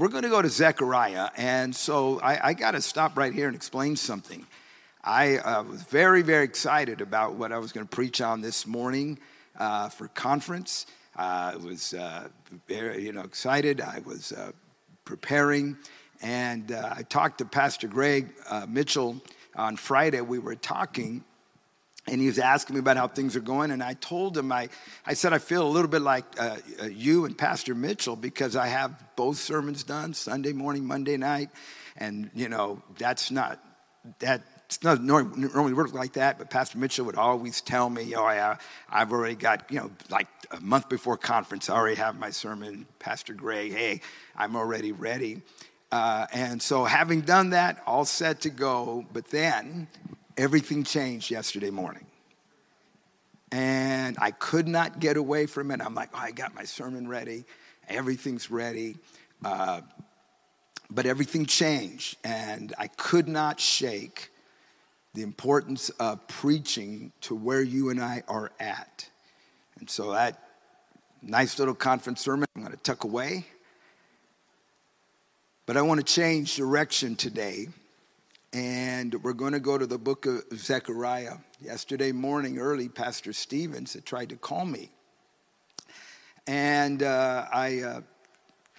We're going to go to Zechariah, and so I, I got to stop right here and explain something. I uh, was very, very excited about what I was going to preach on this morning uh, for conference. I was uh, very, you know, excited. I was uh, preparing, and uh, I talked to Pastor Greg uh, Mitchell on Friday. We were talking, and he was asking me about how things are going and i told him i, I said i feel a little bit like uh, uh, you and pastor mitchell because i have both sermons done sunday morning monday night and you know that's not that it's not normally work like that, but Pastor Mitchell would always tell me, "Oh, I, I've already got, you know, like a month before conference, I already have my sermon." Pastor Gray, hey, I'm already ready. Uh, and so, having done that, all set to go, but then everything changed yesterday morning. And I could not get away from it. I'm like, oh, I got my sermon ready, everything's ready. Uh, but everything changed, and I could not shake the importance of preaching to where you and I are at. And so, that nice little conference sermon, I'm going to tuck away. But I want to change direction today and we're going to go to the book of Zechariah. Yesterday morning, early, Pastor Stevens had tried to call me. And uh, I, uh,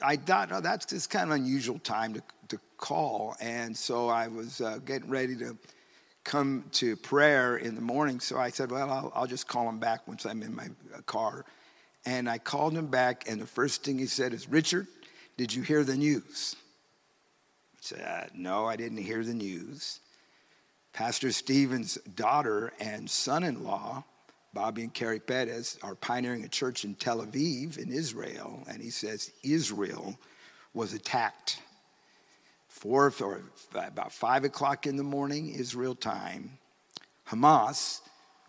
I thought, oh, that's just kind of unusual time to, to call. And so I was uh, getting ready to come to prayer in the morning. So I said, well, I'll, I'll just call him back once I'm in my uh, car. And I called him back, and the first thing he said is, Richard, did you hear the news? Said, No, I didn't hear the news. Pastor Stephen's daughter and son in law, Bobby and Carrie Perez, are pioneering a church in Tel Aviv in Israel. And he says Israel was attacked. Fourth or about five o'clock in the morning, Israel time, Hamas,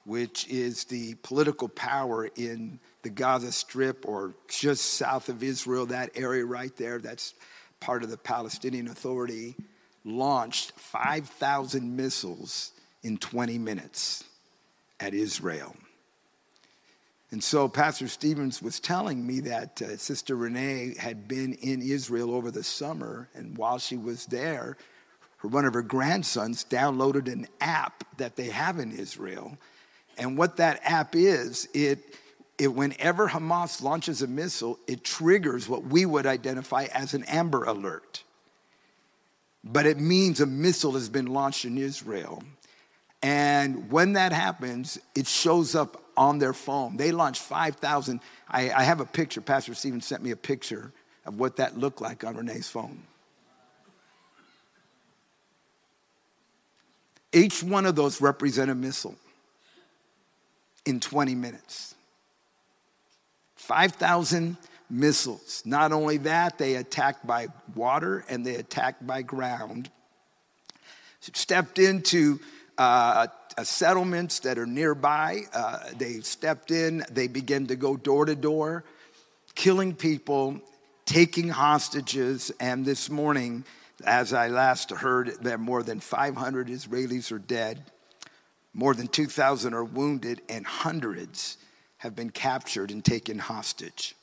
which is the political power in the Gaza Strip or just south of Israel, that area right there, that's part of the Palestinian Authority, launched 5,000 missiles in 20 minutes at Israel. And so Pastor Stevens was telling me that uh, Sister Renee had been in Israel over the summer, and while she was there, her, one of her grandsons downloaded an app that they have in Israel. And what that app is, it it, whenever Hamas launches a missile, it triggers what we would identify as an Amber Alert. But it means a missile has been launched in Israel. And when that happens, it shows up on their phone. They launched 5,000. I, I have a picture. Pastor Stephen sent me a picture of what that looked like on Renee's phone. Each one of those represent a missile in 20 minutes. 5,000 missiles. Not only that, they attacked by water and they attacked by ground. Stepped into uh, settlements that are nearby. Uh, they stepped in, they began to go door to door, killing people, taking hostages. And this morning, as I last heard, that more than 500 Israelis are dead, more than 2,000 are wounded, and hundreds have been captured and taken hostage.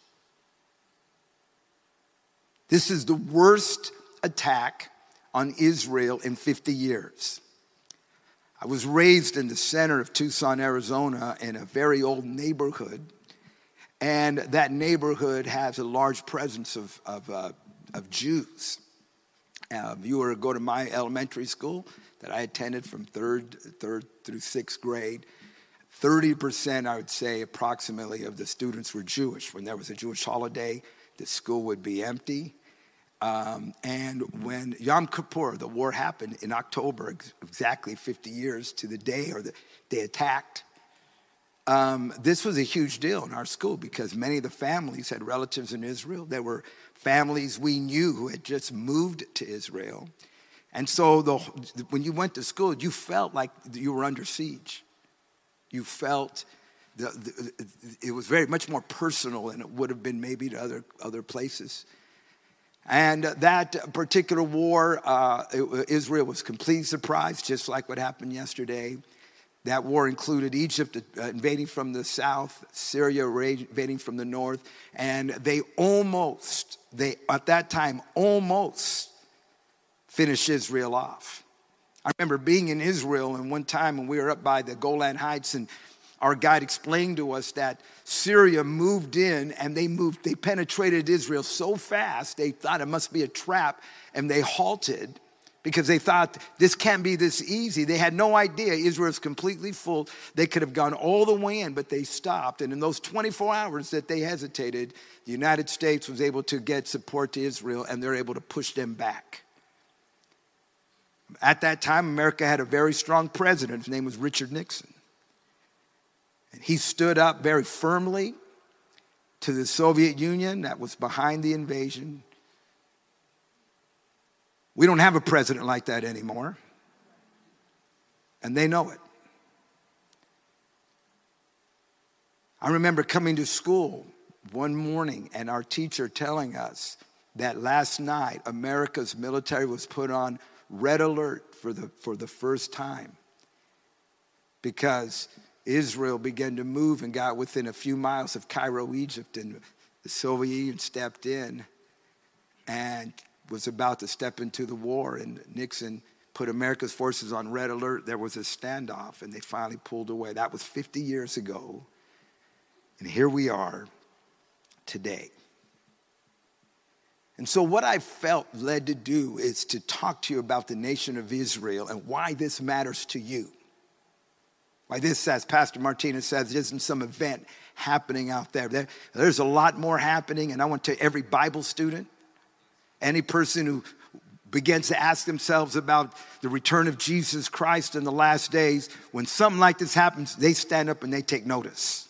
This is the worst attack on Israel in 50 years. I was raised in the center of Tucson, Arizona, in a very old neighborhood. And that neighborhood has a large presence of, of, uh, of Jews. Uh, if you were to go to my elementary school that I attended from third, third through sixth grade, 30%, I would say, approximately, of the students were Jewish. When there was a Jewish holiday, the school would be empty. Um, and when Yom Kippur, the war happened in October, exactly 50 years to the day, or the, they attacked, um, this was a huge deal in our school because many of the families had relatives in Israel. There were families we knew who had just moved to Israel. And so the, when you went to school, you felt like you were under siege. You felt the, the, it was very much more personal than it would have been maybe to other, other places. And that particular war, uh, Israel was completely surprised, just like what happened yesterday. That war included Egypt uh, invading from the south, Syria invading from the north, and they almost, they at that time almost finished Israel off. I remember being in Israel and one time when we were up by the Golan Heights and our guide explained to us that Syria moved in and they moved, they penetrated Israel so fast, they thought it must be a trap and they halted because they thought this can't be this easy. They had no idea Israel's completely full. They could have gone all the way in, but they stopped. And in those 24 hours that they hesitated, the United States was able to get support to Israel and they're able to push them back. At that time, America had a very strong president. His name was Richard Nixon. And he stood up very firmly to the Soviet Union that was behind the invasion. We don't have a president like that anymore. And they know it. I remember coming to school one morning and our teacher telling us that last night America's military was put on red alert for the, for the first time because Israel began to move and got within a few miles of Cairo, Egypt, and the Soviet Union stepped in and was about to step into the war, and Nixon put America's forces on red alert. There was a standoff, and they finally pulled away. That was 50 years ago. And here we are today. And so, what I felt led to do is to talk to you about the nation of Israel and why this matters to you. Why this, as Pastor Martinez says, isn't some event happening out there. there. There's a lot more happening, and I want to every Bible student, any person who begins to ask themselves about the return of Jesus Christ in the last days, when something like this happens, they stand up and they take notice.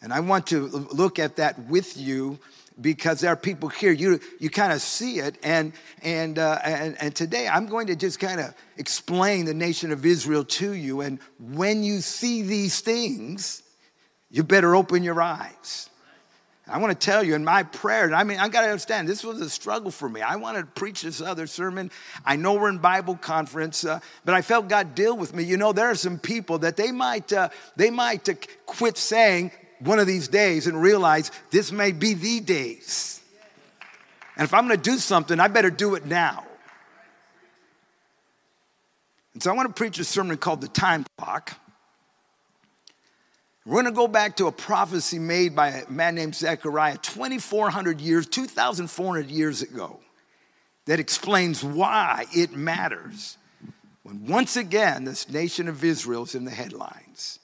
And I want to look at that with you because there are people here you you kind of see it and and, uh, and and today i'm going to just kind of explain the nation of israel to you and when you see these things you better open your eyes I want to tell you in my prayer, I mean, I got to understand, this was a struggle for me. I wanted to preach this other sermon. I know we're in Bible conference, uh, but I felt God deal with me. You know, there are some people that they might, uh, they might uh, quit saying one of these days and realize this may be the days. And if I'm to do something, I better do it now. And so I want to preach a sermon called The Time Clock. We're to go back to a prophecy made by a man named Zechariah 2,400 years, 2,400 years ago that explains why it matters when once again this nation of Israel is in the headlines.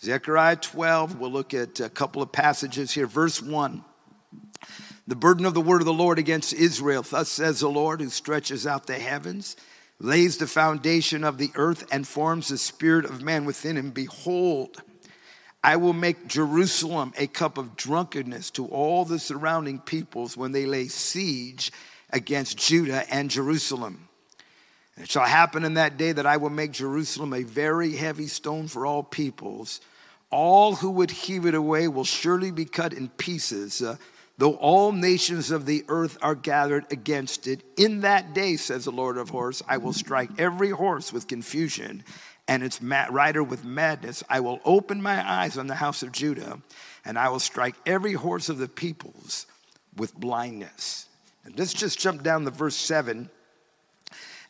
Zechariah 12, we'll look at a couple of passages here. Verse 1 The burden of the word of the Lord against Israel. Thus says the Lord, who stretches out the heavens, lays the foundation of the earth, and forms the spirit of man within him. Behold, I will make Jerusalem a cup of drunkenness to all the surrounding peoples when they lay siege against Judah and Jerusalem. And it shall happen in that day that I will make Jerusalem a very heavy stone for all peoples. All who would heave it away will surely be cut in pieces, uh, though all nations of the earth are gathered against it. In that day, says the Lord of hosts, I will strike every horse with confusion and its rider with madness. I will open my eyes on the house of Judah, and I will strike every horse of the peoples with blindness. And let's just jump down to verse 7,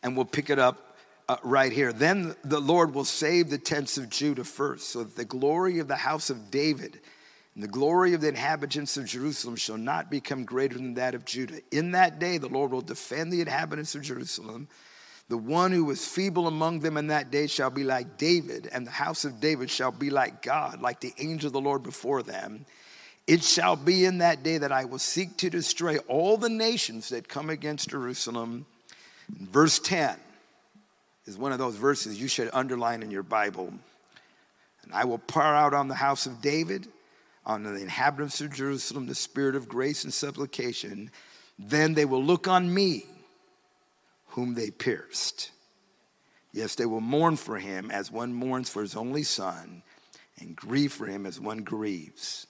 and we'll pick it up uh, right here. Then the Lord will save the tents of Judah first, so that the glory of the house of David and the glory of the inhabitants of Jerusalem shall not become greater than that of Judah. In that day, the Lord will defend the inhabitants of Jerusalem the one who was feeble among them in that day shall be like David, and the house of David shall be like God, like the angel of the Lord before them. It shall be in that day that I will seek to destroy all the nations that come against Jerusalem. Verse 10 is one of those verses you should underline in your Bible. And I will pour out on the house of David, on the inhabitants of Jerusalem, the spirit of grace and supplication. Then they will look on me whom they pierced. Yes, they will mourn for him as one mourns for his only son, and grieve for him as one grieves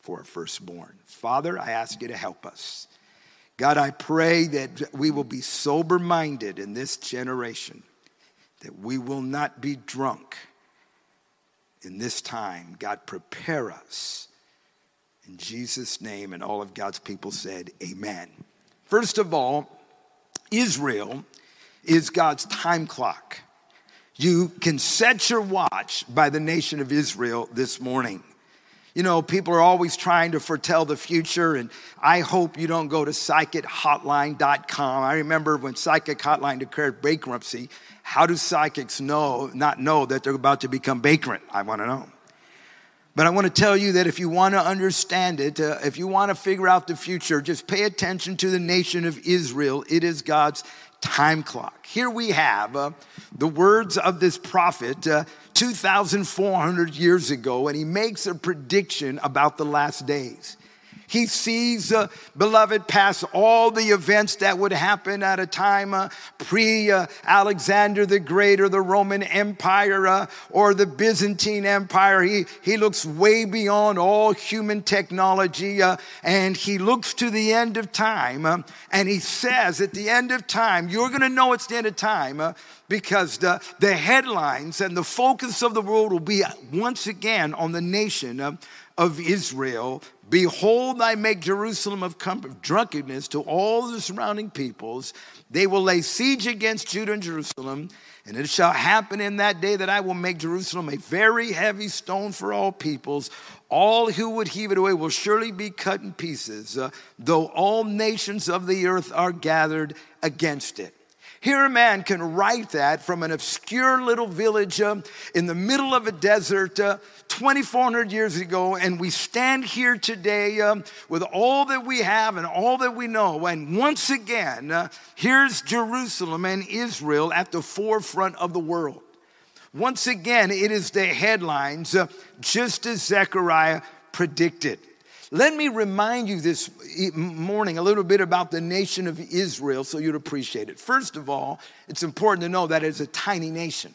for a firstborn. Father, I ask you to help us. God, I pray that we will be sober minded in this generation, that we will not be drunk in this time. God, prepare us. In Jesus' name, and all of God's people said, Amen. First of all, Israel is God's time clock. You can set your watch by the nation of Israel this morning. You know, people are always trying to foretell the future, and I hope you don't go to psychichotline.com. I remember when Psychic Hotline declared bankruptcy, how do psychics know, not know that they're about to become bankrupt? I want to know. But I want to tell you that if you want to understand it, uh, if you want to figure out the future, just pay attention to the nation of Israel. It is God's time clock. Here we have uh, the words of this prophet uh, 2,400 years ago, and he makes a prediction about the last days. He sees, uh, beloved, past all the events that would happen at a time uh, pre uh, Alexander the Great or the Roman Empire uh, or the Byzantine Empire. He, he looks way beyond all human technology uh, and he looks to the end of time uh, and he says, at the end of time, you're going to know it's the end of time because the, the headlines and the focus of the world will be once again on the nation of Israel Behold, I make Jerusalem of drunkenness to all the surrounding peoples. They will lay siege against Judah and Jerusalem. And it shall happen in that day that I will make Jerusalem a very heavy stone for all peoples. All who would heave it away will surely be cut in pieces, uh, though all nations of the earth are gathered against it. Here, a man can write that from an obscure little village uh, in the middle of a desert uh, 2,400 years ago, and we stand here today um, with all that we have and all that we know. And once again, uh, here's Jerusalem and Israel at the forefront of the world. Once again, it is the headlines, uh, just as Zechariah predicted. Let me remind you this morning a little bit about the nation of Israel so you'd appreciate it. First of all, it's important to know that it's a tiny nation.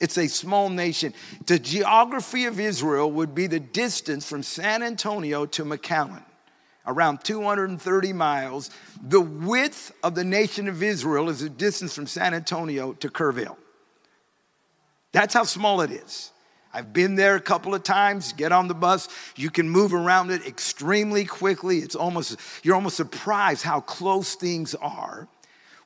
It's a small nation. The geography of Israel would be the distance from San Antonio to McAllen, around 230 miles. The width of the nation of Israel is the distance from San Antonio to Kerrville. That's how small it is. I've been there a couple of times. Get on the bus. You can move around it extremely quickly. It's almost, you're almost surprised how close things are.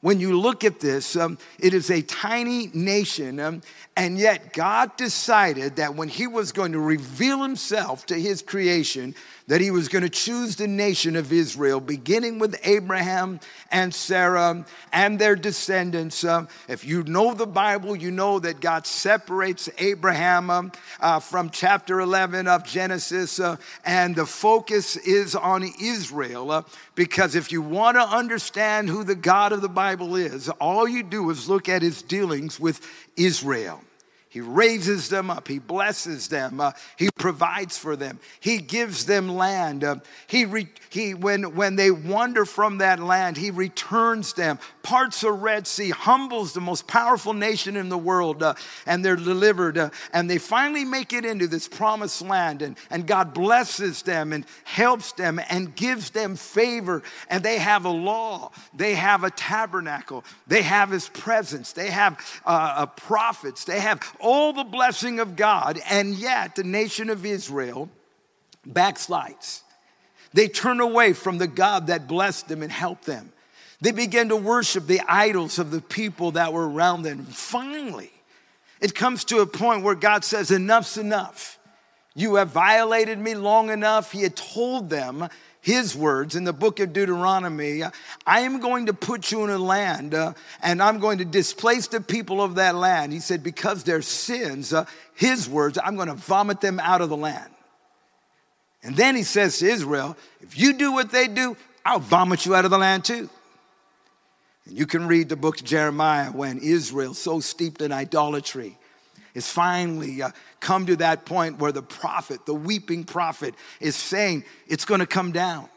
When you look at this, um, it is a tiny nation, um, and yet God decided that when He was going to reveal Himself to His creation, that he was going to choose the nation of Israel, beginning with Abraham and Sarah and their descendants. Uh, if you know the Bible, you know that God separates Abraham uh, from chapter 11 of Genesis, uh, and the focus is on Israel. Uh, because if you want to understand who the God of the Bible is, all you do is look at his dealings with Israel. He raises them up. He blesses them. Uh, he provides for them. He gives them land. Uh, he, re- he when, when they wander from that land, he returns them. Parts the Red Sea, humbles the most powerful nation in the world, uh, and they're delivered. Uh, and they finally make it into this promised land. And, and God blesses them and helps them and gives them favor. And they have a law. They have a tabernacle. They have his presence. They have uh, prophets. They have all the blessing of God, and yet the nation of Israel backslides. They turn away from the God that blessed them and helped them. They began to worship the idols of the people that were around them. Finally, it comes to a point where God says, Enough's enough. You have violated me long enough. He had told them his words in the book of Deuteronomy I am going to put you in a land uh, and I'm going to displace the people of that land. He said, because their sins, uh, his words, I'm going to vomit them out of the land. And then he says to Israel, if you do what they do, I'll vomit you out of the land too. And you can read the book of Jeremiah when Israel, so steeped in idolatry, is finally uh, come to that point where the prophet, the weeping prophet, is saying it's going to come down.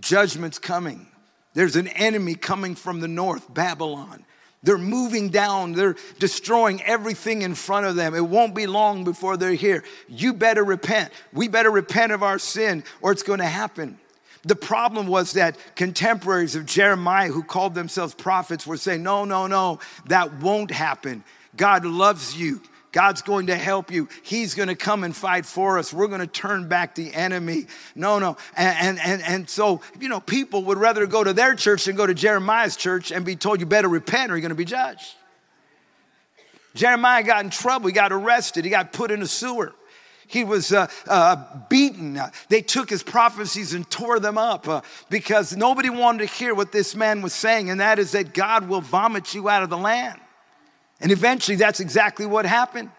Judgment's coming. There's an enemy coming from the north, Babylon. They're moving down, they're destroying everything in front of them. It won't be long before they're here. You better repent. We better repent of our sin, or it's going to happen. The problem was that contemporaries of Jeremiah who called themselves prophets were saying, No, no, no, that won't happen. God loves you. God's going to help you. He's going to come and fight for us. We're going to turn back the enemy. No, no. And, and, and, so, you know, people would rather go to their church than go to Jeremiah's church and be told you better repent or you're going to be judged. Jeremiah got in trouble. He got arrested. He got put in a sewer. He was uh, uh, beaten. They took his prophecies and tore them up uh, because nobody wanted to hear what this man was saying, and that is that God will vomit you out of the land. And eventually, that's exactly what happened.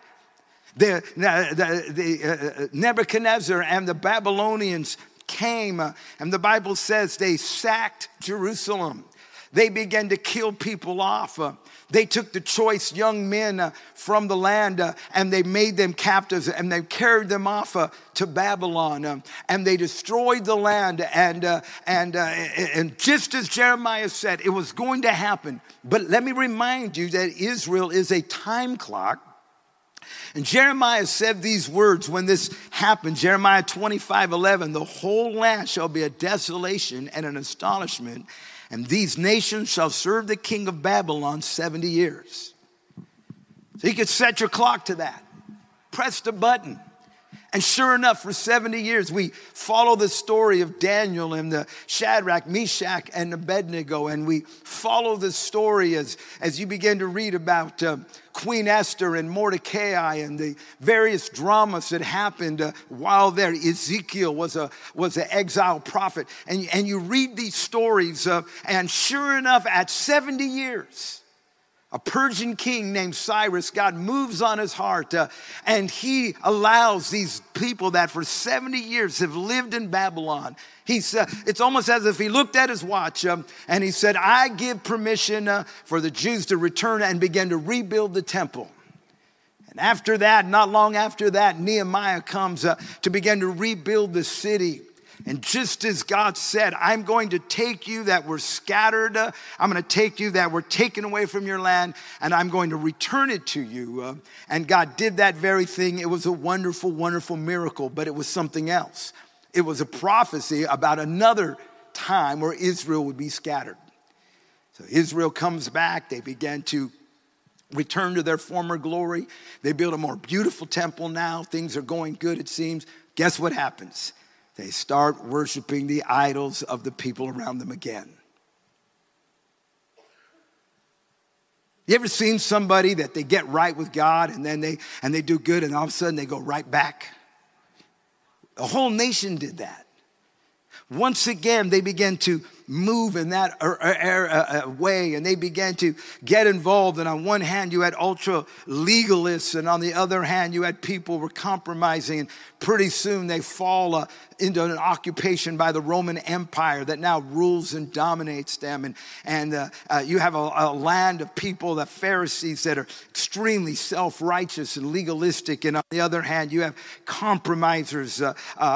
The, the, the uh, Nebuchadnezzar and the Babylonians came, uh, and the Bible says they sacked Jerusalem. They began to kill people off. Uh, they took the choice young men uh, from the land uh, and they made them captives and they carried them off to Babylon um, and they destroyed the land. And, and, and just as Jeremiah said, it was going to happen. But let me remind you that Israel is a time clock. And Jeremiah said these words when this happened Jeremiah 25 11, the whole land shall be a desolation and an astonishment and these nations shall serve the king of Babylon 70 years. So you could set your clock to that. Press the button. And sure enough, for 70 years, we follow the story of Daniel and the Shadrach, Meshach, and Abednego. And we follow the story as, as you begin to read about uh, Queen Esther and Mordecai and the various dramas that happened uh, while there. Ezekiel was a was an exile prophet. And, and you read these stories, uh, and sure enough, at 70 years, a Persian king named Cyrus, God moves on his heart uh, and he allows these people that for 70 years have lived in Babylon. He's, uh, it's almost as if he looked at his watch um, and he said, I give permission uh, for the Jews to return and begin to rebuild the temple. And after that, not long after that, Nehemiah comes uh, to begin to rebuild the city. And just as God said, I'm going to take you that were scattered, uh, I'm going to take you that were taken away from your land, and I'm going to return it to you. Uh, and God did that very thing. It was a wonderful, wonderful miracle, but it was something else. It was a prophecy about another time where Israel would be scattered. So Israel comes back, they began to return to their former glory. They build a more beautiful temple now. Things are going good, it seems. Guess what happens? They start worshiping the idols of the people around them again. You ever seen somebody that they get right with God and then they and they do good and all of a sudden they go right back? The whole nation did that. Once again, they began to move in that er, er, er, uh, uh, way and they began to get involved. And on one hand, you had ultra legalists, and on the other hand, you had people were compromising. And pretty soon they fall uh, into an occupation by the Roman Empire that now rules and dominates them. And, and uh, uh, you have a, a, land of people, the Pharisees, that are extremely self righteous and legalistic. And on the other hand, you have compromisers uh,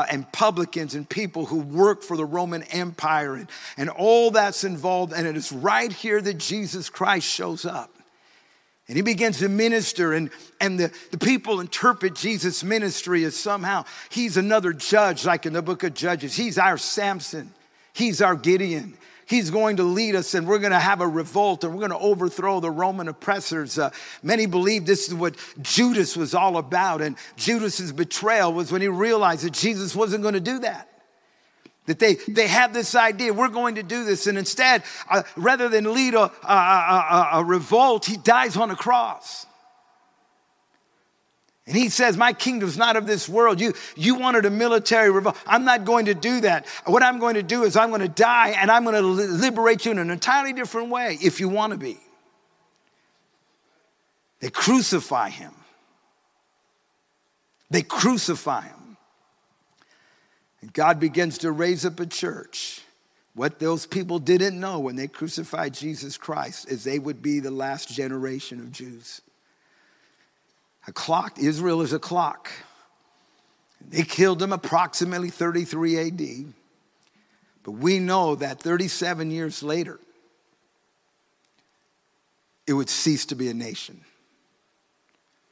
and publicans and people who work for the Roman Empire and, and all that's involved. And it is right here that Jesus Christ shows up. And he begins to minister, and, and the, the people interpret Jesus' ministry as somehow he's another judge, like in the book of Judges. He's our Samson, he's our Gideon. He's going to lead us, and we're going to have a revolt, and we're going to overthrow the Roman oppressors. Uh, many believe this is what Judas was all about, and Judas's betrayal was when he realized that Jesus wasn't going to do that. That they, they have this idea, we're going to do this. And instead, uh, rather than lead a, a, a, a revolt, he dies on a cross. And he says, My kingdom's not of this world. You, you wanted a military revolt. I'm not going to do that. What I'm going to do is I'm going to die and I'm going to liberate you in an entirely different way if you want to be. They crucify him. They crucify him. And God begins to raise up a church. What those people didn't know when they crucified Jesus Christ is they would be the last generation of Jews. A clock, Israel is a clock. They killed him approximately 33 AD. But we know that 37 years later, it would cease to be a nation.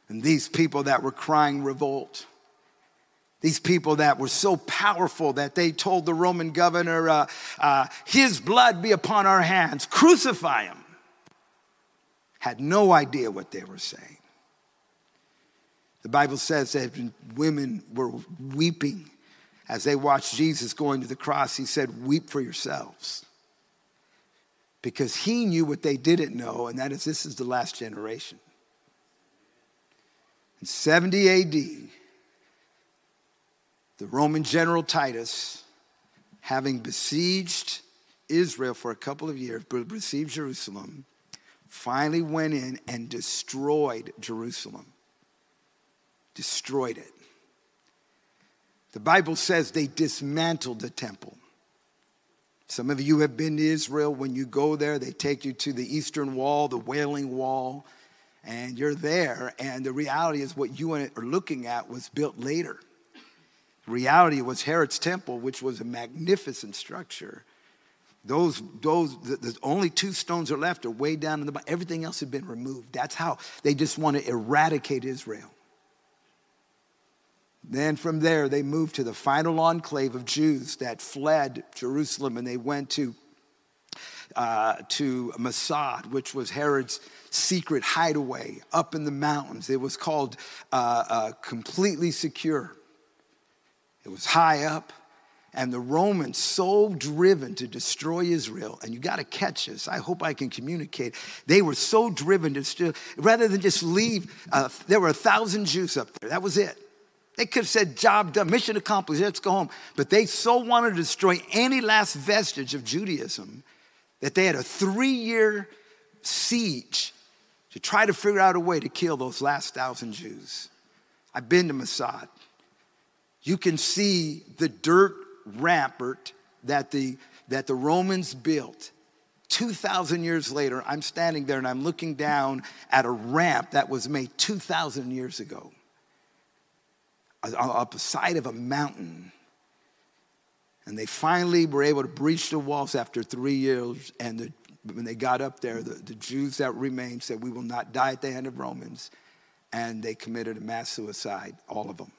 And these people that were crying revolt, these people that were so powerful that they told the Roman governor, uh, uh, His blood be upon our hands, crucify him, had no idea what they were saying. The Bible says that women were weeping as they watched Jesus going to the cross. He said, Weep for yourselves. Because he knew what they didn't know, and that is this is the last generation. In 70 AD, the Roman general Titus, having besieged Israel for a couple of years, besieged Jerusalem, finally went in and destroyed Jerusalem. Destroyed it. The Bible says they dismantled the temple. Some of you have been to Israel. When you go there, they take you to the eastern wall, the Wailing Wall, and you're there. And the reality is, what you are looking at was built later. Reality was Herod's temple, which was a magnificent structure. Those, those, the, the only two stones are left are way down in the bottom. Everything else had been removed. That's how they just want to eradicate Israel. Then from there, they moved to the final enclave of Jews that fled Jerusalem and they went to, uh, to Masada, which was Herod's secret hideaway up in the mountains. It was called uh, uh, completely secure, it was high up. And the Romans, so driven to destroy Israel, and you got to catch this. I hope I can communicate. They were so driven to still, rather than just leave, uh, there were a thousand Jews up there. That was it. They could have said, job done, mission accomplished, let's go home. But they so wanted to destroy any last vestige of Judaism that they had a three year siege to try to figure out a way to kill those last thousand Jews. I've been to Masada. You can see the dirt rampart that the, that the Romans built. 2,000 years later, I'm standing there and I'm looking down at a ramp that was made 2,000 years ago up the side of a mountain. And they finally were able to breach the walls after three years. And the, when they got up there, the, the Jews that remained said, We will not die at the hand of Romans. And they committed a mass suicide, all of them.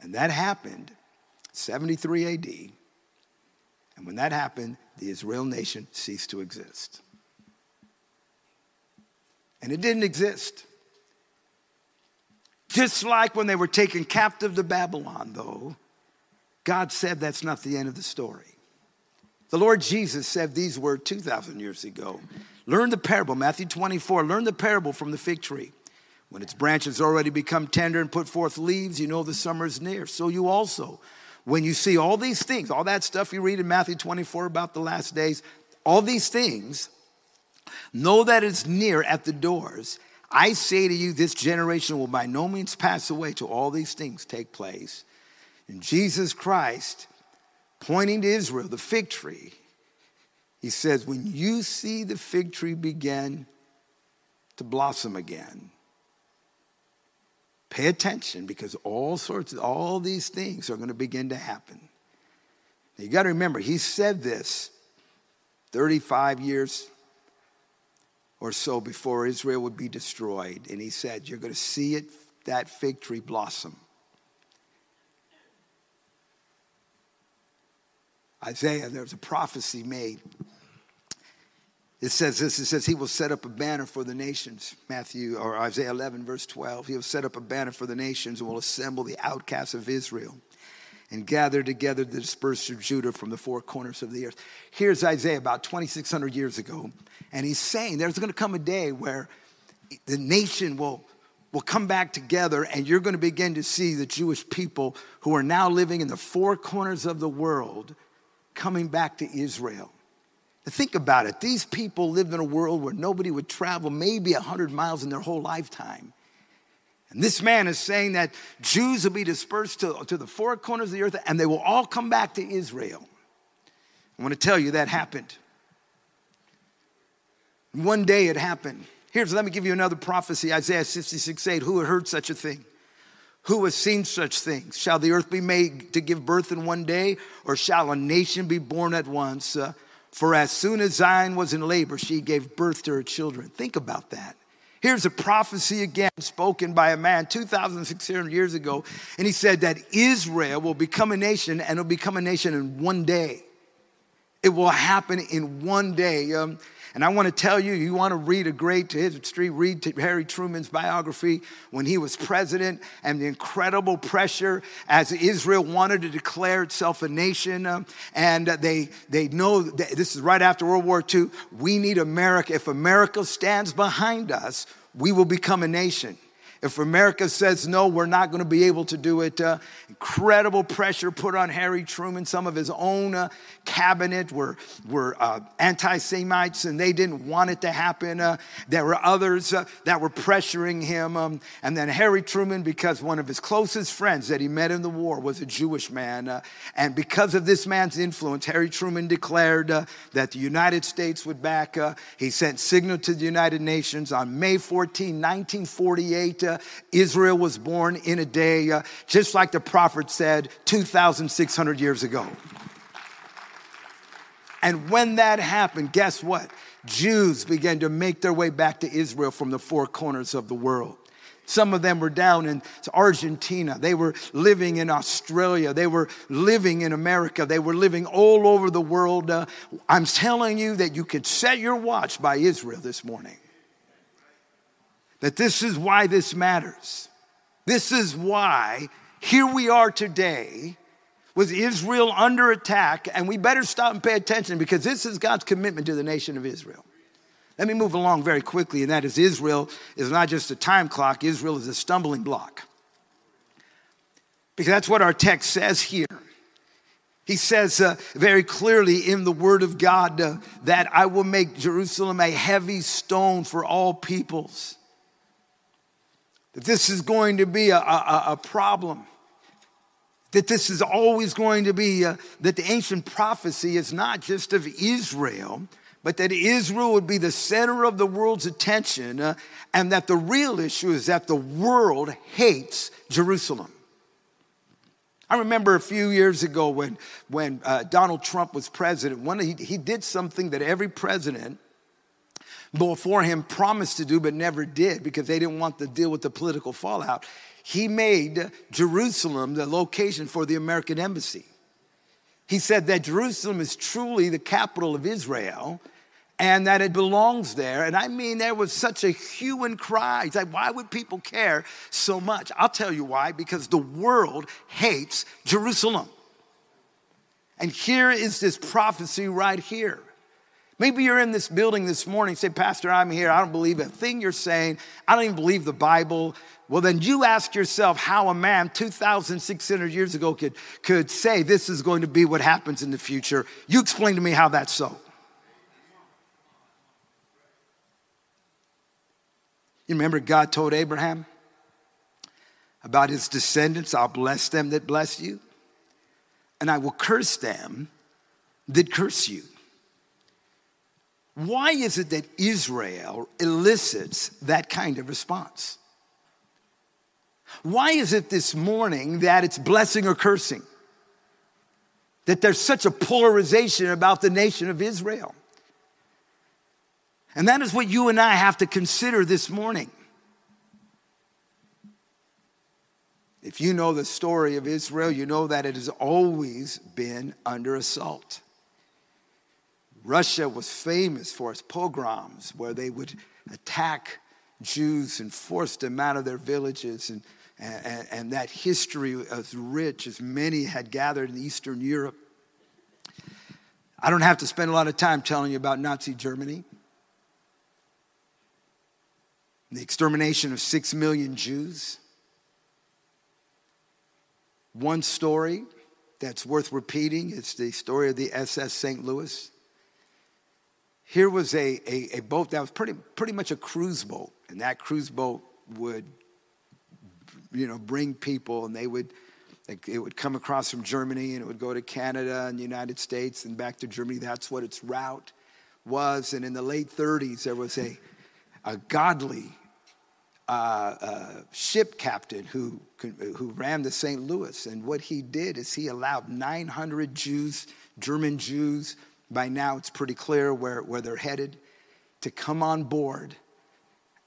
And that happened 73 AD. And when that happened, the Israel nation ceased to exist. And it didn't exist. Just like when they were taken captive to Babylon, though, God said that's not the end of the story. The Lord Jesus said these words 2,000 years ago. Learn the parable, Matthew 24. Learn the parable from the fig tree. When its branches already become tender and put forth leaves, you know the summer is near. So you also, when you see all these things, all that stuff you read in Matthew 24 about the last days, all these things, know that it's near at the doors. I say to you, this generation will by no means pass away till all these things take place. And Jesus Christ, pointing to Israel, the fig tree, he says, When you see the fig tree begin to blossom again, pay attention because all sorts of all these things are going to begin to happen. Now you got to remember, he said this 35 years or so before Israel would be destroyed. And he said, You're going to see it, that fig tree blossom. Isaiah, there's a prophecy made. It says this it says, He will set up a banner for the nations. Matthew or Isaiah 11, verse 12. He will set up a banner for the nations and will assemble the outcasts of Israel and gather together the dispersed of Judah from the four corners of the earth. Here's Isaiah about 2,600 years ago, and he's saying there's going to come a day where the nation will, will come back together, and you're going to begin to see the Jewish people who are now living in the four corners of the world coming back to Israel. Think about it. These people lived in a world where nobody would travel maybe 100 miles in their whole lifetime. And this man is saying that Jews will be dispersed to, to the four corners of the earth and they will all come back to Israel. I want to tell you that happened. One day it happened. Here's, let me give you another prophecy Isaiah 66 8. Who had heard such a thing? Who has seen such things? Shall the earth be made to give birth in one day, or shall a nation be born at once? Uh, for as soon as Zion was in labor, she gave birth to her children. Think about that. Here's a prophecy again spoken by a man 2,600 years ago. And he said that Israel will become a nation and it'll become a nation in one day. It will happen in one day. Um, and I want to tell you, you want to read a great history, read Harry Truman's biography when he was president and the incredible pressure as Israel wanted to declare itself a nation. Um, and they, they know this is right after World War II. We need America. If America stands behind us, we will become a nation. If America says no, we're not going to be able to do it. Uh, incredible pressure put on Harry Truman. Some of his own uh, cabinet were, were uh, anti Semites and they didn't want it to happen. Uh, there were others uh, that were pressuring him. Um, and then Harry Truman, because one of his closest friends that he met in the war was a Jewish man. Uh, and because of this man's influence, Harry Truman declared that the United States would back. he sent signal to the United Nations on May 14, 1948. Israel was born in a day, uh, just like the prophet said 2,600 years ago. And when that happened, guess what? Jews began to make their way back to Israel from the four corners of the world. Some of them were down in Argentina. They were living in Australia. They were living in America. They were living all over the world. Uh, I'm telling you that you could set your watch by Israel this morning that this is why this matters. This is why here we are today with Israel under attack, and we better stop and pay attention because this is God's commitment to the nation of Israel. Let me move along very quickly, and that is Israel is not just a time clock, Israel is a stumbling block. Because that's what our text says here. He says uh, very clearly in the Word of God uh, that I will make Jerusalem a heavy stone for all peoples that this is going to be a, a, a problem, that this is always going to be, a, uh, that the ancient prophecy is not just of Israel, but that Israel would be the center of the world's attention, uh, and that the real issue is that the world hates Jerusalem. I remember a few years ago when, when uh, Donald Trump was president, one, he, he did something that every president before him promised to do but never did because they didn't want to deal with the political fallout. He made Jerusalem the location for the American embassy. He said that Jerusalem is truly the capital of Israel and that it belongs there. And I mean, there was such a hue and cry. It's like, why would people care so much? I'll tell you why because the world hates Jerusalem. And here is this prophecy right here. Maybe you're in this building this morning, say, Pastor, I'm here. I don't believe a thing you're saying. I don't even believe the Bible. Well, then you ask yourself how a man 2,600 years ago could, could say this is going to be what happens in the future. You explain to me how that's so. You remember God told Abraham about his descendants I'll bless them that bless you, and I will curse them that curse you. Why is it that Israel elicits that kind of response? Why is it this morning that it's blessing or cursing? That there's such a polarization about the nation of Israel? And that is what you and I have to consider this morning. If you know the story of Israel, you know that it has always been under assault. Russia was famous for its pogroms, where they would attack Jews and force them out of their villages. And, and, and that history as rich as many had gathered in Eastern Europe. I don't have to spend a lot of time telling you about Nazi Germany. The extermination of six million Jews. One story that's worth repeating is the story of the SS St. Louis. Here was a, a, a boat that was pretty, pretty much a cruise boat, and that cruise boat would, you know, bring people, and they would, it would come across from Germany, and it would go to Canada and the United States, and back to Germany. That's what its route was. And in the late 30s, there was a, a godly uh, uh, ship captain who, who ran the St. Louis. And what he did is he allowed 900 Jews, German Jews, by now, it's pretty clear where, where they're headed to come on board.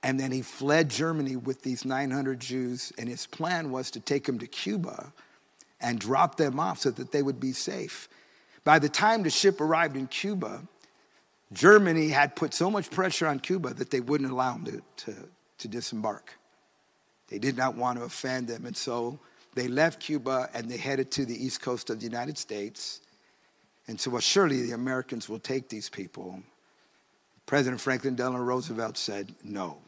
And then he fled Germany with these 900 Jews, and his plan was to take them to Cuba and drop them off so that they would be safe. By the time the ship arrived in Cuba, Germany had put so much pressure on Cuba that they wouldn't allow them to, to, to disembark. They did not want to offend them. And so they left Cuba and they headed to the east coast of the United States. And so, well, surely the Americans will take these people. President Franklin Delano Roosevelt said no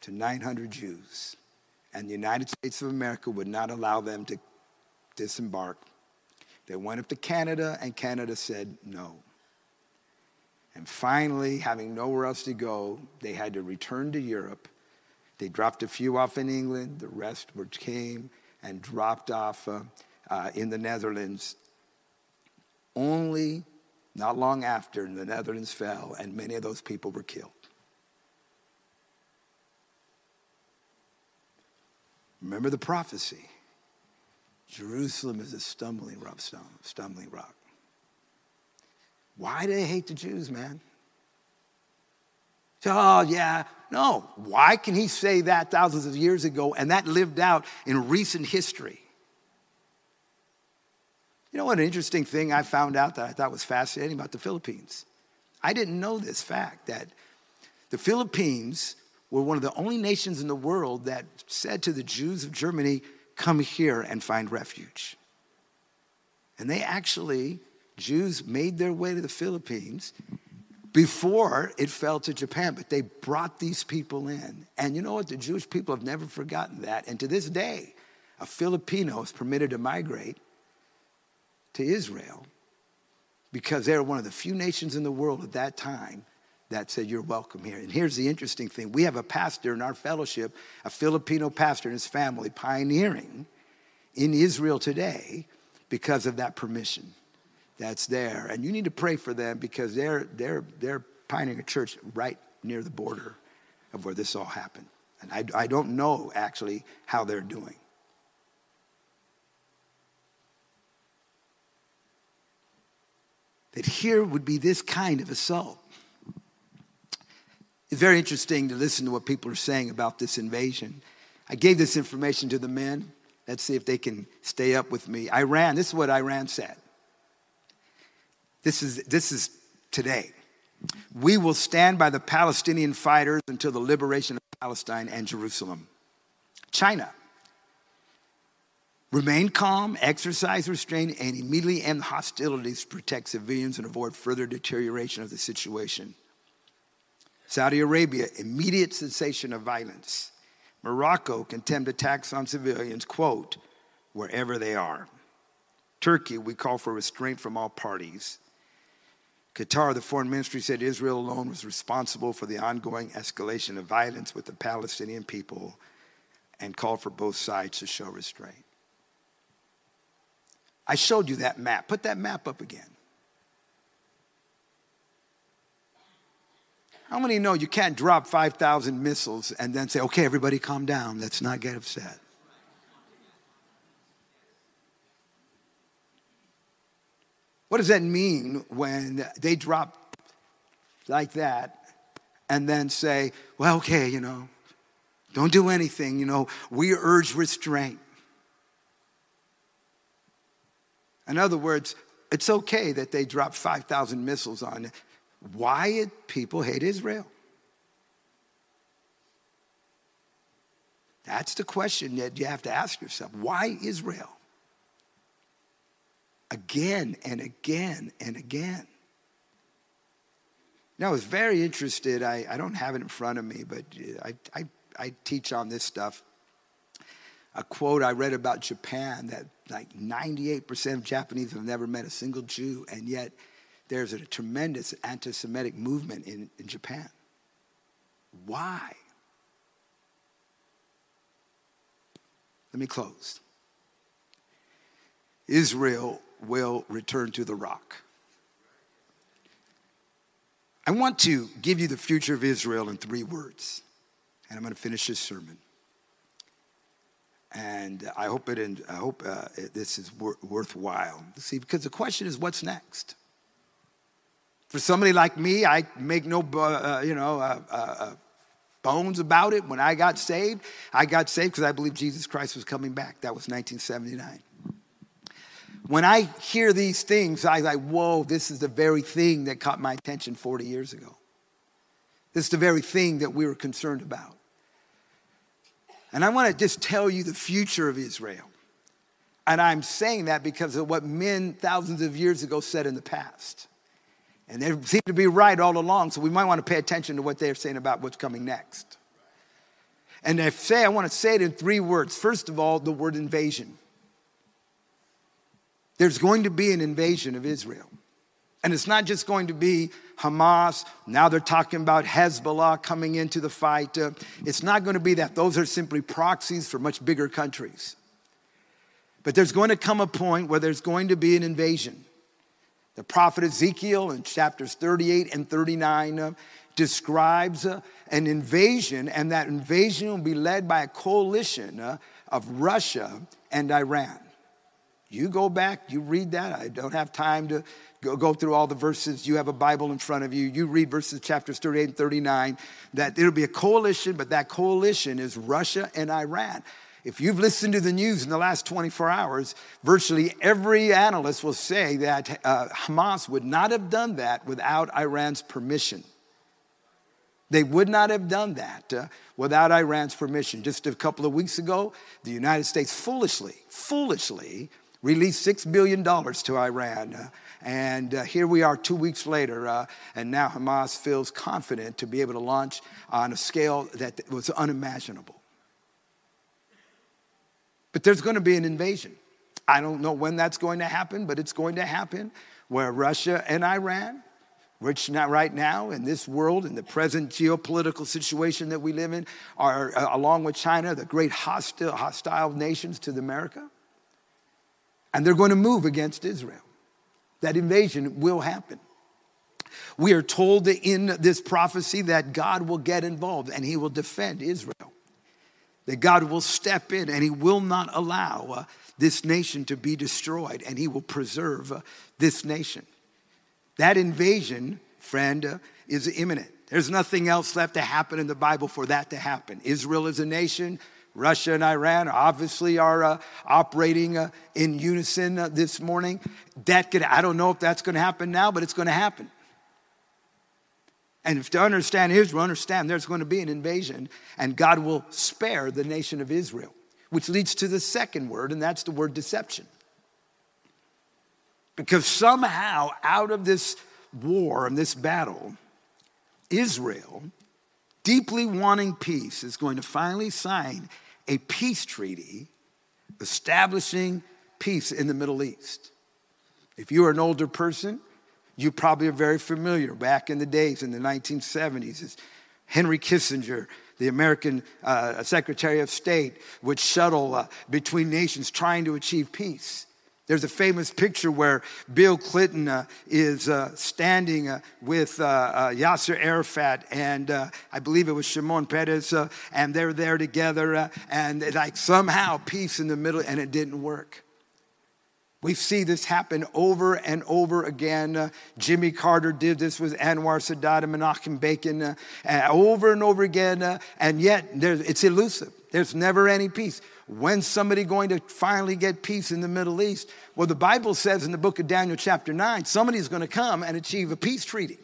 to 900 Jews. And the United States of America would not allow them to disembark. They went up to Canada, and Canada said no. And finally, having nowhere else to go, they had to return to Europe. They dropped a few off in England, the rest were, came and dropped off uh, uh, in the Netherlands. Only not long after, the Netherlands fell, and many of those people were killed. Remember the prophecy Jerusalem is a stumbling rock. Stumbling rock. Why do they hate the Jews, man? Oh, yeah. No. Why can he say that thousands of years ago and that lived out in recent history? You know what an interesting thing I found out that I thought was fascinating about the Philippines? I didn't know this fact that the Philippines were one of the only nations in the world that said to the Jews of Germany, Come here and find refuge. And they actually Jews made their way to the Philippines before it fell to Japan, but they brought these people in. And you know what? The Jewish people have never forgotten that. And to this day, a Filipino is permitted to migrate to Israel because they're one of the few nations in the world at that time that said, You're welcome here. And here's the interesting thing we have a pastor in our fellowship, a Filipino pastor and his family, pioneering in Israel today because of that permission that's there. And you need to pray for them because they're, they're, they're pioneering a church right near the border of where this all happened. And I, I don't know actually how they're doing. That here would be this kind of assault. It's very interesting to listen to what people are saying about this invasion. I gave this information to the men. Let's see if they can stay up with me. Iran, this is what Iran said. This is, this is today. We will stand by the Palestinian fighters until the liberation of Palestine and Jerusalem. China. Remain calm, exercise restraint, and immediately end hostilities to protect civilians and avoid further deterioration of the situation. Saudi Arabia, immediate cessation of violence. Morocco, contempt attacks on civilians, quote, wherever they are. Turkey, we call for restraint from all parties. Qatar, the foreign ministry said Israel alone was responsible for the ongoing escalation of violence with the Palestinian people and called for both sides to show restraint. I showed you that map. Put that map up again. How many know you can't drop 5,000 missiles and then say, okay, everybody calm down, let's not get upset? What does that mean when they drop like that and then say, well, okay, you know, don't do anything, you know, we urge restraint? In other words, it's okay that they drop 5,000 missiles on it. Why did people hate Israel? That's the question that you have to ask yourself. Why Israel? again and again and again. Now, I was very interested. I, I don't have it in front of me, but uh, I, I, I teach on this stuff. A quote I read about Japan that like 98% of Japanese have never met a single Jew, and yet there's a tremendous anti Semitic movement in, in Japan. Why? Let me close. Israel will return to the rock. I want to give you the future of Israel in three words, and I'm going to finish this sermon. And I hope it. I hope uh, this is wor- worthwhile. See, because the question is, what's next? For somebody like me, I make no, uh, you know, uh, uh, uh, bones about it. When I got saved, I got saved because I believed Jesus Christ was coming back. That was 1979. When I hear these things, I like, whoa, this is the very thing that caught my attention 40 years ago. This is the very thing that we were concerned about. And I want to just tell you the future of Israel. And I'm saying that because of what men thousands of years ago said in the past. And they seem to be right all along, so we might want to pay attention to what they're saying about what's coming next. And I say, I want to say it in three words. First of all, the word invasion. There's going to be an invasion of Israel. And it's not just going to be Hamas. Now they're talking about Hezbollah coming into the fight. Uh, it's not going to be that. Those are simply proxies for much bigger countries. But there's going to come a point where there's going to be an invasion. The prophet Ezekiel in chapters 38 and 39 uh, describes uh, an invasion, and that invasion will be led by a coalition uh, of Russia and Iran. You go back, you read that. I don't have time to go, go through all the verses. You have a Bible in front of you. You read verses chapters 38 and 39 that it'll be a coalition, but that coalition is Russia and Iran. If you've listened to the news in the last 24 hours, virtually every analyst will say that uh, Hamas would not have done that without Iran's permission. They would not have done that uh, without Iran's permission. Just a couple of weeks ago, the United States foolishly, foolishly released $6 billion to Iran. Uh, and uh, here we are two weeks later, uh, and now Hamas feels confident to be able to launch on a scale that was unimaginable. But there's going to be an invasion. I don't know when that's going to happen, but it's going to happen where Russia and Iran, which not right now in this world, in the present geopolitical situation that we live in, are, uh, along with China, the great hostile, hostile nations to America and they're going to move against Israel. That invasion will happen. We are told in this prophecy that God will get involved and he will defend Israel. That God will step in and he will not allow uh, this nation to be destroyed and he will preserve uh, this nation. That invasion, friend, uh, is imminent. There's nothing else left to happen in the Bible for that to happen. Israel is a nation, Russia and Iran obviously are uh, operating uh, in unison uh, this morning. That could, I don't know if that's going to happen now, but it's going to happen. And if to understand Israel, understand there's going to be an invasion, and God will spare the nation of Israel, which leads to the second word, and that's the word deception. Because somehow, out of this war and this battle, Israel, deeply wanting peace, is going to finally sign a peace treaty establishing peace in the Middle East. If you are an older person, you probably are very familiar back in the days in the 1970s. It's Henry Kissinger, the American uh, Secretary of State, would shuttle uh, between nations trying to achieve peace. There's a famous picture where Bill Clinton uh, is uh, standing uh, with uh, uh, Yasser Arafat and uh, I believe it was Shimon Peres, and they're there together, and like somehow peace in the middle, and it didn't work. We see this happen over and over again. Jimmy Carter did this with Anwar Sadat and Menachem Begin over and over again, and yet it's elusive. There's never any peace. When's somebody going to finally get peace in the Middle East? Well, the Bible says in the book of Daniel, chapter 9, somebody's going to come and achieve a peace treaty.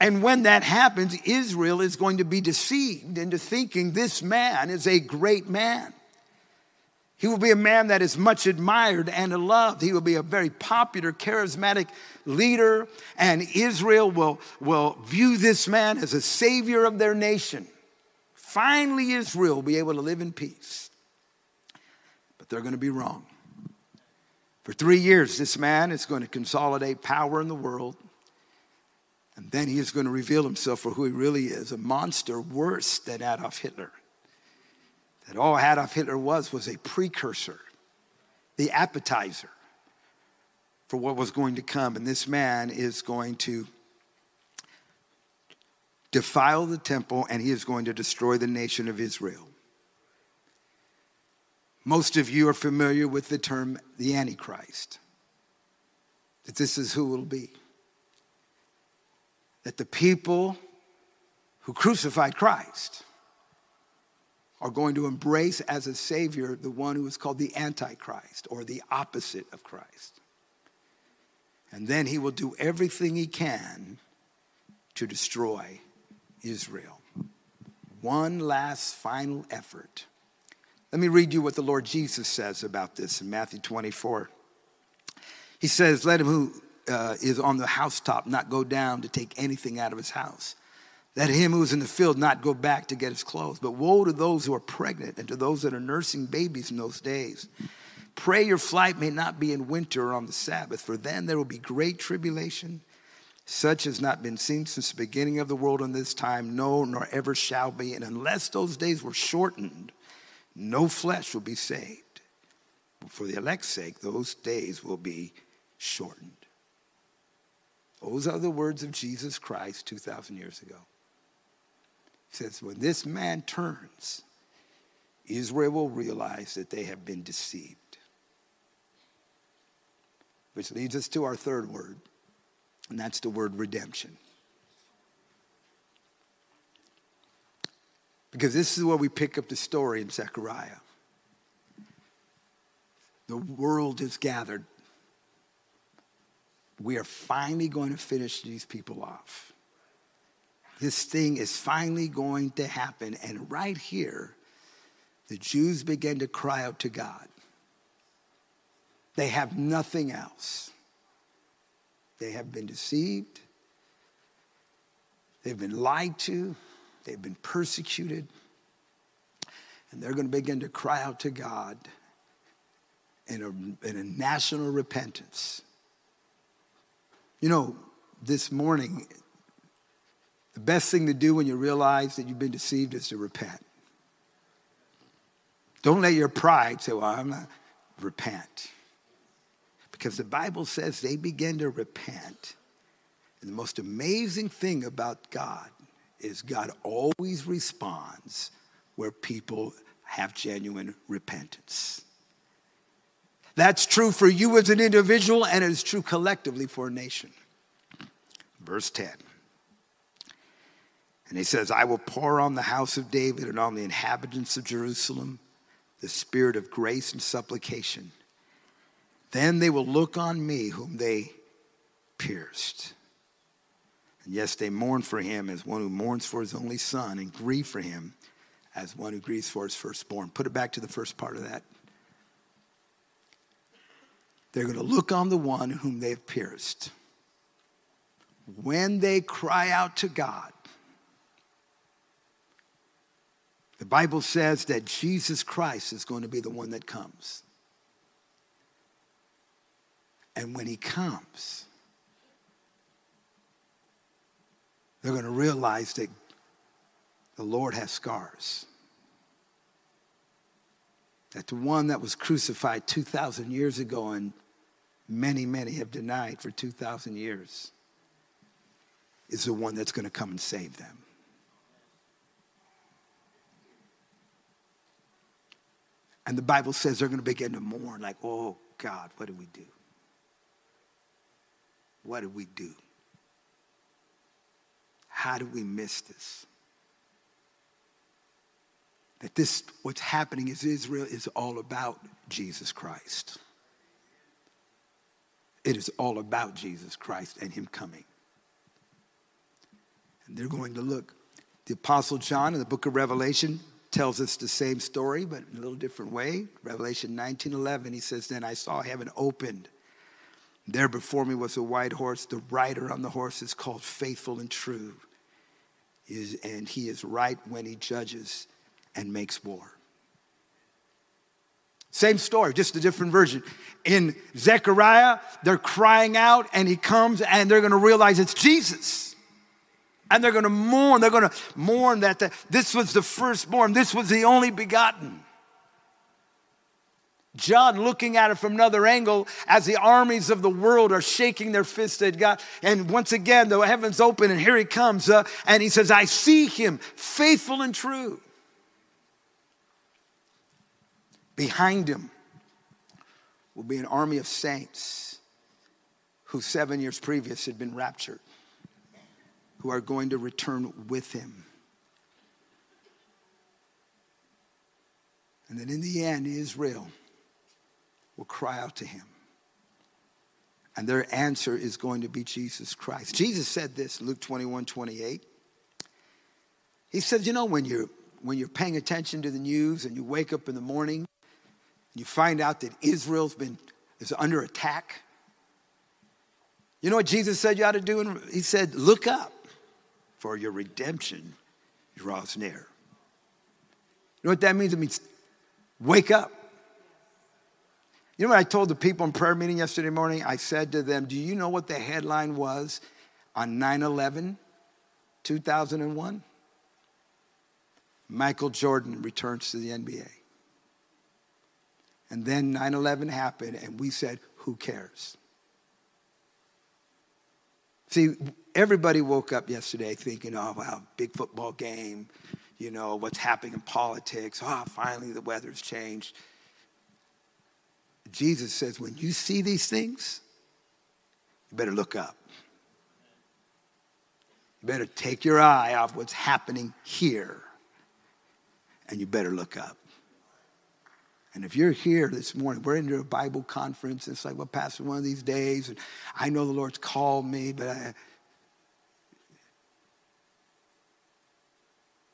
And when that happens, Israel is going to be deceived into thinking this man is a great man. He will be a man that is much admired and loved. He will be a very popular, charismatic leader, and Israel will, will view this man as a savior of their nation. Finally, Israel will be able to live in peace. But they're going to be wrong. For three years, this man is going to consolidate power in the world. And then he is going to reveal himself for who he really is a monster worse than Adolf Hitler. That all Adolf Hitler was was a precursor, the appetizer for what was going to come. And this man is going to defile the temple, and he is going to destroy the nation of Israel. Most of you are familiar with the term the Antichrist, that this is who will be. That the people who crucified Christ are going to embrace as a savior the one who is called the Antichrist or the opposite of Christ. And then he will do everything he can to destroy Israel. One last final effort. Let me read you what the Lord Jesus says about this in Matthew 24. He says, Let him who uh, is on the housetop not go down to take anything out of his house. Let him who is in the field not go back to get his clothes. But woe to those who are pregnant and to those that are nursing babies in those days. Pray your flight may not be in winter or on the Sabbath, for then there will be great tribulation, such has not been seen since the beginning of the world in this time, no, nor ever shall be. And unless those days were shortened, no flesh will be saved. But for the elect's sake, those days will be shortened. Those are the words of Jesus Christ 2,000 years ago. He says, when this man turns, Israel will realize that they have been deceived. Which leads us to our third word, and that's the word redemption. Because this is where we pick up the story in Zechariah. The world is gathered. We are finally going to finish these people off. This thing is finally going to happen. And right here, the Jews begin to cry out to God. They have nothing else. They have been deceived. They've been lied to. They've been persecuted. And they're going to begin to cry out to God in a, in a national repentance. You know, this morning, the best thing to do when you realize that you've been deceived is to repent. Don't let your pride say, well, I'm not, repent. Because the Bible says they begin to repent. And the most amazing thing about God is God always responds where people have genuine repentance. That's true for you as an individual, and it is true collectively for a nation. Verse 10. And he says, I will pour on the house of David and on the inhabitants of Jerusalem the spirit of grace and supplication. Then they will look on me, whom they pierced. And yes, they mourn for him as one who mourns for his only son, and grieve for him as one who grieves for his firstborn. Put it back to the first part of that. They're going to look on the one whom they've pierced. When they cry out to God, the Bible says that Jesus Christ is going to be the one that comes. And when he comes, they're going to realize that the Lord has scars. That the one that was crucified 2,000 years ago and many, many have denied for 2,000 years is the one that's going to come and save them. And the Bible says they're going to begin to mourn, like, oh God, what do we do? What did we do? How did we miss this? That this, what's happening is Israel is all about Jesus Christ. It is all about Jesus Christ and Him coming. And they're going to look. The Apostle John in the book of Revelation tells us the same story, but in a little different way. Revelation 19 11, he says, Then I saw heaven opened there before me was a white horse. The rider on the horse is called Faithful and True. Is, and he is right when he judges and makes war. Same story, just a different version. In Zechariah, they're crying out, and he comes, and they're going to realize it's Jesus. And they're going to mourn. They're going to mourn that the, this was the firstborn, this was the only begotten. John looking at it from another angle as the armies of the world are shaking their fists at God. And once again, the heavens open and here he comes. Uh, and he says, I see him faithful and true. Behind him will be an army of saints who seven years previous had been raptured, who are going to return with him. And then in the end, Israel will cry out to him. And their answer is going to be Jesus Christ. Jesus said this, in Luke 21 28. He said, You know, when you're, when you're paying attention to the news and you wake up in the morning, and you find out that Israel's been is under attack. You know what Jesus said you ought to do? He said, Look up, for your redemption draws near. You know what that means? It means wake up. You know what I told the people in prayer meeting yesterday morning? I said to them, Do you know what the headline was on 9 11, 2001? Michael Jordan returns to the NBA. And then 9 11 happened, and we said, Who cares? See, everybody woke up yesterday thinking, oh, wow, big football game, you know, what's happening in politics. Oh, finally the weather's changed. Jesus says, when you see these things, you better look up. You better take your eye off what's happening here, and you better look up. And if you're here this morning, we're into a Bible conference. It's like, well, Pastor, one of these days, and I know the Lord's called me, but I,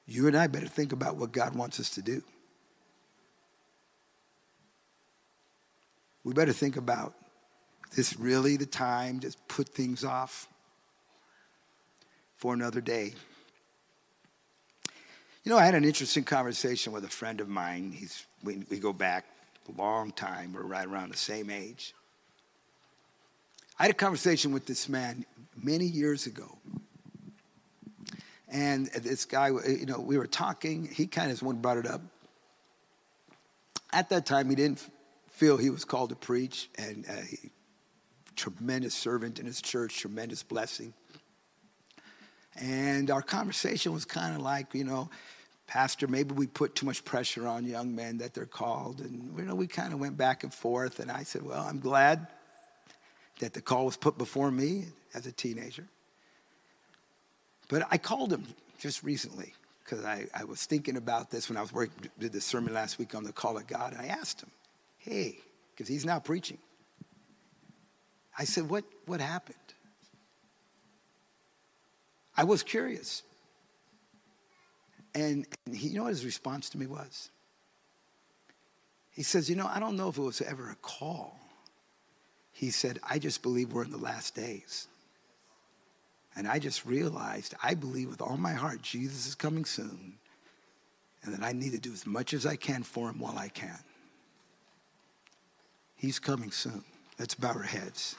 you and I better think about what God wants us to do. We better think about this really the time to put things off for another day. You know, I had an interesting conversation with a friend of mine. He's, we, we go back a long time. We're right around the same age. I had a conversation with this man many years ago. And this guy, you know, we were talking. He kind of brought it up. At that time, he didn't feel he was called to preach, and uh, a tremendous servant in his church, tremendous blessing. And our conversation was kind of like, you know, Pastor, maybe we put too much pressure on young men that they're called. And, you know, we kind of went back and forth. And I said, well, I'm glad that the call was put before me as a teenager. But I called him just recently because I, I was thinking about this when I was working, did the sermon last week on the call of God. And I asked him, hey, because he's now preaching. I said, what, what happened? I was curious. And, and he, you know what his response to me was? He says, You know, I don't know if it was ever a call. He said, I just believe we're in the last days. And I just realized I believe with all my heart Jesus is coming soon and that I need to do as much as I can for him while I can. He's coming soon. Let's bow our heads.